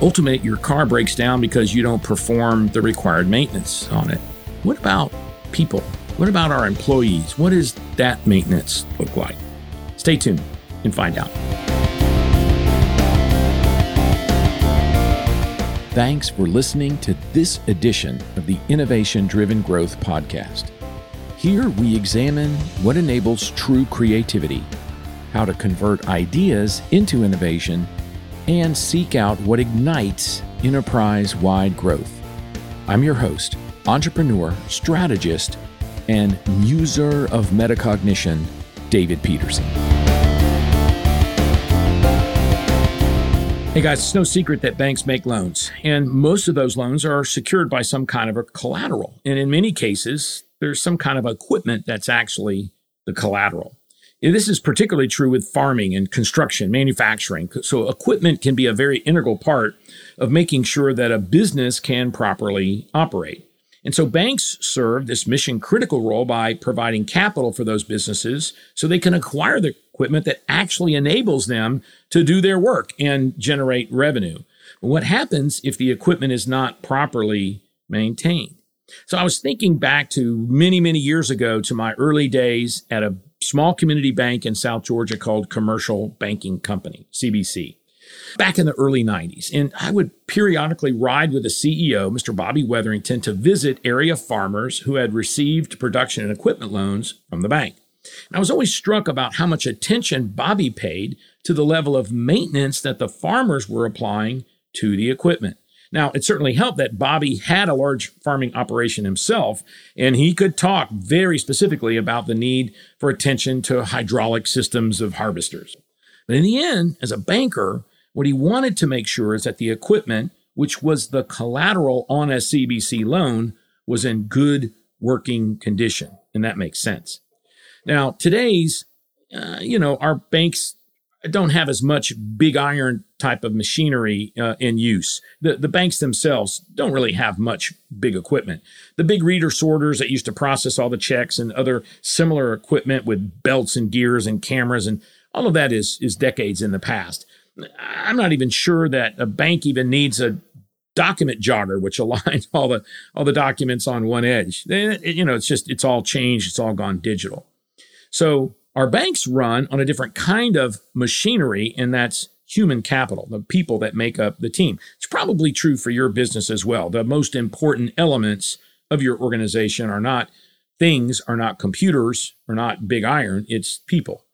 ultimately your car breaks down because you don't perform the required maintenance on it. What about people? What about our employees? What does that maintenance look like? Stay tuned and find out. Thanks for listening to this edition of the Innovation Driven Growth Podcast. Here we examine what enables true creativity, how to convert ideas into innovation, and seek out what ignites enterprise wide growth. I'm your host, entrepreneur, strategist, and user of metacognition, David Peterson. Hey guys, it's no secret that banks make loans, and most of those loans are secured by some kind of a collateral. And in many cases, there's some kind of equipment that's actually the collateral. This is particularly true with farming and construction, manufacturing. So, equipment can be a very integral part of making sure that a business can properly operate. And so banks serve this mission critical role by providing capital for those businesses so they can acquire the equipment that actually enables them to do their work and generate revenue. What happens if the equipment is not properly maintained? So I was thinking back to many, many years ago to my early days at a small community bank in South Georgia called Commercial Banking Company, CBC back in the early 90s. And I would periodically ride with the CEO, Mr. Bobby Wetherington, to visit area farmers who had received production and equipment loans from the bank. And I was always struck about how much attention Bobby paid to the level of maintenance that the farmers were applying to the equipment. Now, it certainly helped that Bobby had a large farming operation himself, and he could talk very specifically about the need for attention to hydraulic systems of harvesters. But in the end, as a banker, what he wanted to make sure is that the equipment, which was the collateral on a CBC loan, was in good working condition. And that makes sense. Now, today's, uh, you know, our banks don't have as much big iron type of machinery uh, in use. The, the banks themselves don't really have much big equipment. The big reader sorters that used to process all the checks and other similar equipment with belts and gears and cameras and all of that is, is decades in the past. I'm not even sure that a bank even needs a document jogger which aligns all the all the documents on one edge. You know, it's just it's all changed. It's all gone digital. So our banks run on a different kind of machinery, and that's human capital, the people that make up the team. It's probably true for your business as well. The most important elements of your organization are not things, are not computers, are not big iron, it's people.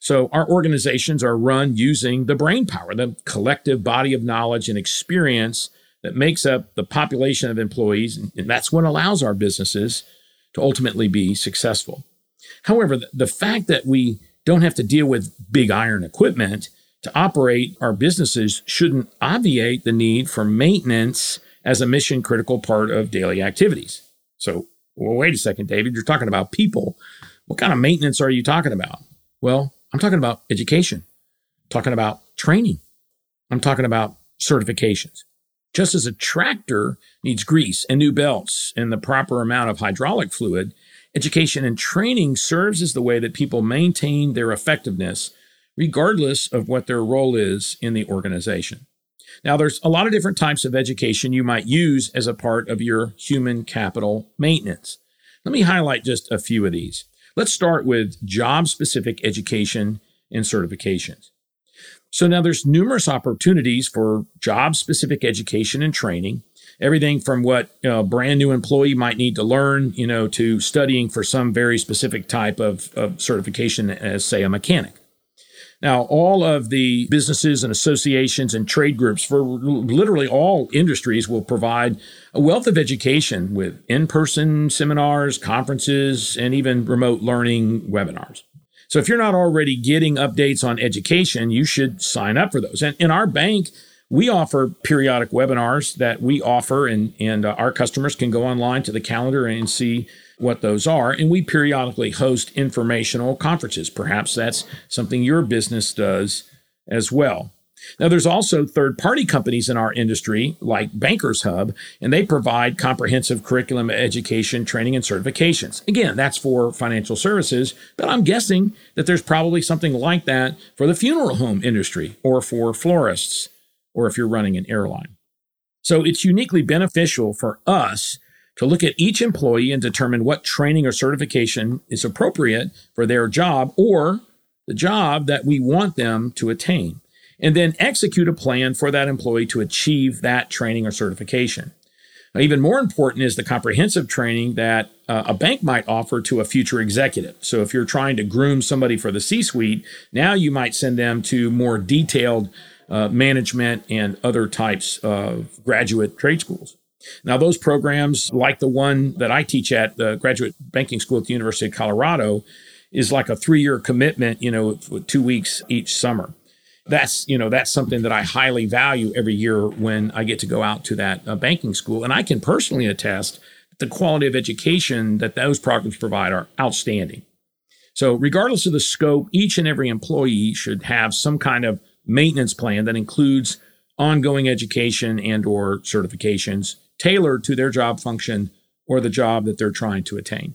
So our organizations are run using the brain power, the collective body of knowledge and experience that makes up the population of employees. And that's what allows our businesses to ultimately be successful. However, the fact that we don't have to deal with big iron equipment to operate our businesses shouldn't obviate the need for maintenance as a mission critical part of daily activities. So, well, wait a second, David, you're talking about people. What kind of maintenance are you talking about? Well, I'm talking about education, I'm talking about training, I'm talking about certifications. Just as a tractor needs grease and new belts and the proper amount of hydraulic fluid, education and training serves as the way that people maintain their effectiveness, regardless of what their role is in the organization. Now, there's a lot of different types of education you might use as a part of your human capital maintenance. Let me highlight just a few of these. Let's start with job specific education and certifications. So now there's numerous opportunities for job specific education and training. Everything from what a brand new employee might need to learn, you know, to studying for some very specific type of, of certification as, say, a mechanic. Now, all of the businesses and associations and trade groups for literally all industries will provide a wealth of education with in person seminars, conferences, and even remote learning webinars. So, if you're not already getting updates on education, you should sign up for those. And in our bank, we offer periodic webinars that we offer, and, and uh, our customers can go online to the calendar and see what those are. And we periodically host informational conferences. Perhaps that's something your business does as well. Now, there's also third party companies in our industry like Bankers Hub, and they provide comprehensive curriculum, education, training, and certifications. Again, that's for financial services, but I'm guessing that there's probably something like that for the funeral home industry or for florists or if you're running an airline. So it's uniquely beneficial for us to look at each employee and determine what training or certification is appropriate for their job or the job that we want them to attain, and then execute a plan for that employee to achieve that training or certification. Now, even more important is the comprehensive training that uh, a bank might offer to a future executive. So, if you're trying to groom somebody for the C suite, now you might send them to more detailed uh, management and other types of graduate trade schools. Now, those programs, like the one that I teach at the Graduate Banking School at the University of Colorado, is like a three year commitment, you know, two weeks each summer that's you know that's something that I highly value every year when I get to go out to that uh, banking school, and I can personally attest the quality of education that those programs provide are outstanding. So, regardless of the scope, each and every employee should have some kind of maintenance plan that includes ongoing education and or certifications tailored to their job function or the job that they're trying to attain.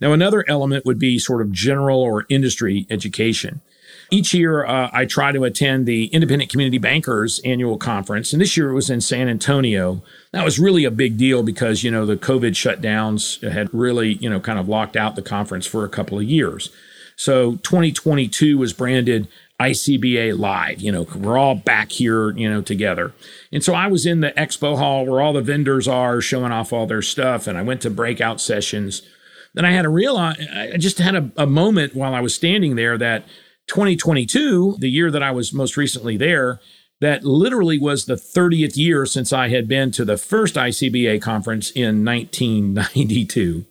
Now, another element would be sort of general or industry education. Each year, uh, I try to attend the Independent Community Bankers annual conference, and this year it was in San Antonio. That was really a big deal because, you know, the COVID shutdowns had really, you know, kind of locked out the conference for a couple of years. So 2022 was branded ICBA Live. You know, we're all back here, you know, together. And so I was in the expo hall where all the vendors are showing off all their stuff, and I went to breakout sessions. Then I had a real, I just had a, a moment while I was standing there that 2022, the year that I was most recently there, that literally was the 30th year since I had been to the first ICBA conference in 1992.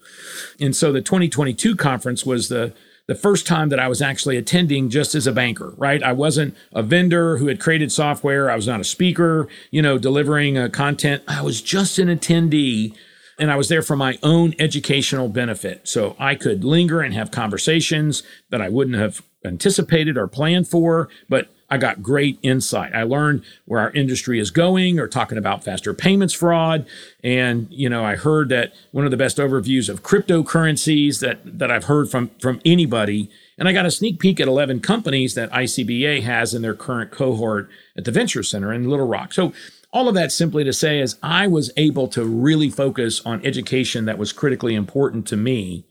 And so the 2022 conference was the the first time that I was actually attending just as a banker, right? I wasn't a vendor who had created software. I was not a speaker, you know, delivering uh, content. I was just an attendee and I was there for my own educational benefit. So I could linger and have conversations that I wouldn't have anticipated or planned for, but I got great insight. I learned where our industry is going or talking about faster payments fraud. And, you know, I heard that one of the best overviews of cryptocurrencies that, that I've heard from, from anybody. And I got a sneak peek at 11 companies that ICBA has in their current cohort at the Venture Center in Little Rock. So all of that simply to say is I was able to really focus on education that was critically important to me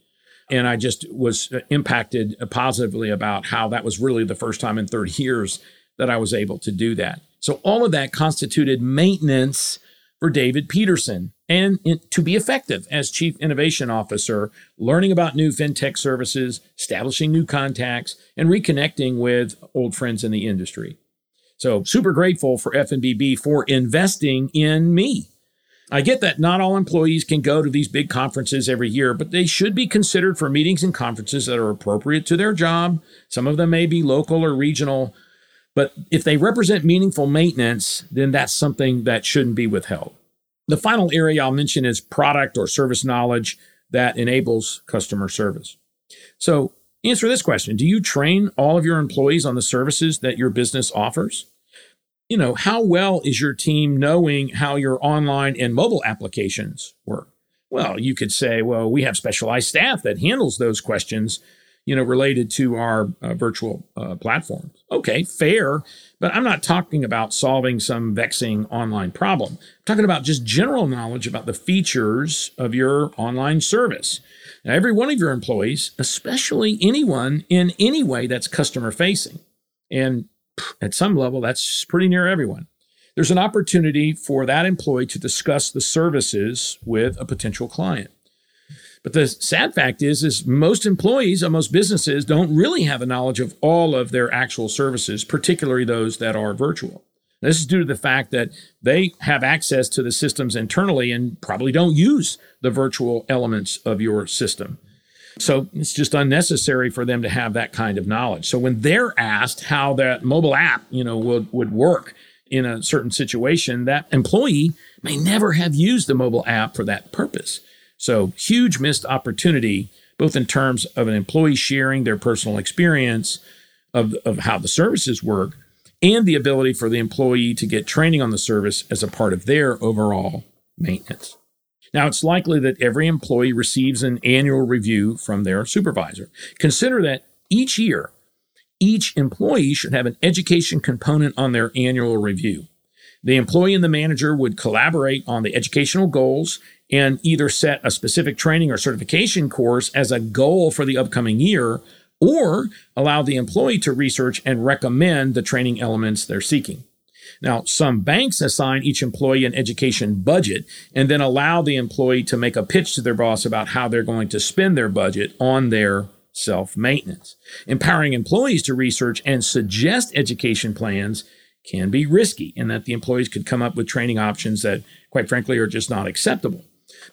and I just was uh, impacted positively about how that was really the first time in 30 years that I was able to do that. So all of that constituted maintenance for David Peterson. And to be effective as Chief Innovation Officer, learning about new fintech services, establishing new contacts, and reconnecting with old friends in the industry. So super grateful for FNBB for investing in me I get that not all employees can go to these big conferences every year, but they should be considered for meetings and conferences that are appropriate to their job. Some of them may be local or regional, but if they represent meaningful maintenance, then that's something that shouldn't be withheld. The final area I'll mention is product or service knowledge that enables customer service. So, answer this question Do you train all of your employees on the services that your business offers? You know, how well is your team knowing how your online and mobile applications work? Well, you could say, well, we have specialized staff that handles those questions, you know, related to our uh, virtual uh, platforms. Okay, fair, but I'm not talking about solving some vexing online problem. I'm talking about just general knowledge about the features of your online service. Now, every one of your employees, especially anyone in any way that's customer facing, and at some level, that's pretty near everyone. There's an opportunity for that employee to discuss the services with a potential client. But the sad fact is, is most employees of most businesses don't really have a knowledge of all of their actual services, particularly those that are virtual. This is due to the fact that they have access to the systems internally and probably don't use the virtual elements of your system. So it's just unnecessary for them to have that kind of knowledge. So when they're asked how that mobile app, you know, would, would work in a certain situation, that employee may never have used the mobile app for that purpose. So huge missed opportunity, both in terms of an employee sharing their personal experience of, of how the services work and the ability for the employee to get training on the service as a part of their overall maintenance. Now, it's likely that every employee receives an annual review from their supervisor. Consider that each year, each employee should have an education component on their annual review. The employee and the manager would collaborate on the educational goals and either set a specific training or certification course as a goal for the upcoming year or allow the employee to research and recommend the training elements they're seeking. Now, some banks assign each employee an education budget and then allow the employee to make a pitch to their boss about how they're going to spend their budget on their self maintenance. Empowering employees to research and suggest education plans can be risky in that the employees could come up with training options that, quite frankly, are just not acceptable.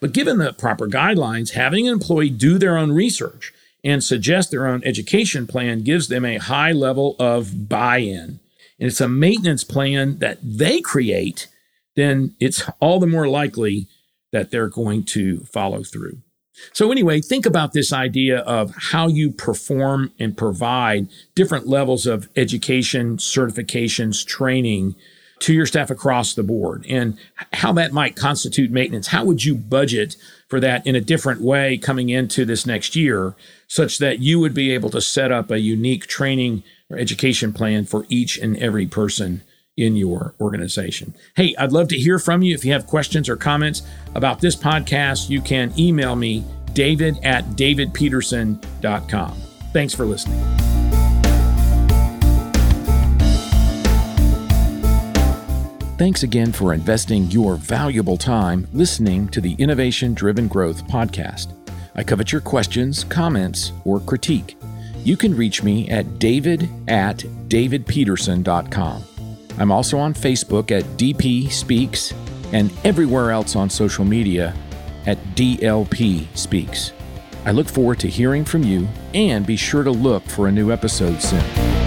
But given the proper guidelines, having an employee do their own research and suggest their own education plan gives them a high level of buy in. And it's a maintenance plan that they create, then it's all the more likely that they're going to follow through. So, anyway, think about this idea of how you perform and provide different levels of education, certifications, training to your staff across the board and how that might constitute maintenance. How would you budget for that in a different way coming into this next year such that you would be able to set up a unique training or education plan for each and every person in your organization. Hey, I'd love to hear from you. If you have questions or comments about this podcast, you can email me, david at davidpeterson.com. Thanks for listening. Thanks again for investing your valuable time listening to the Innovation Driven Growth podcast. I covet your questions, comments, or critique. You can reach me at david at davidpeterson.com. I'm also on Facebook at DP Speaks and everywhere else on social media at DLP Speaks. I look forward to hearing from you and be sure to look for a new episode soon.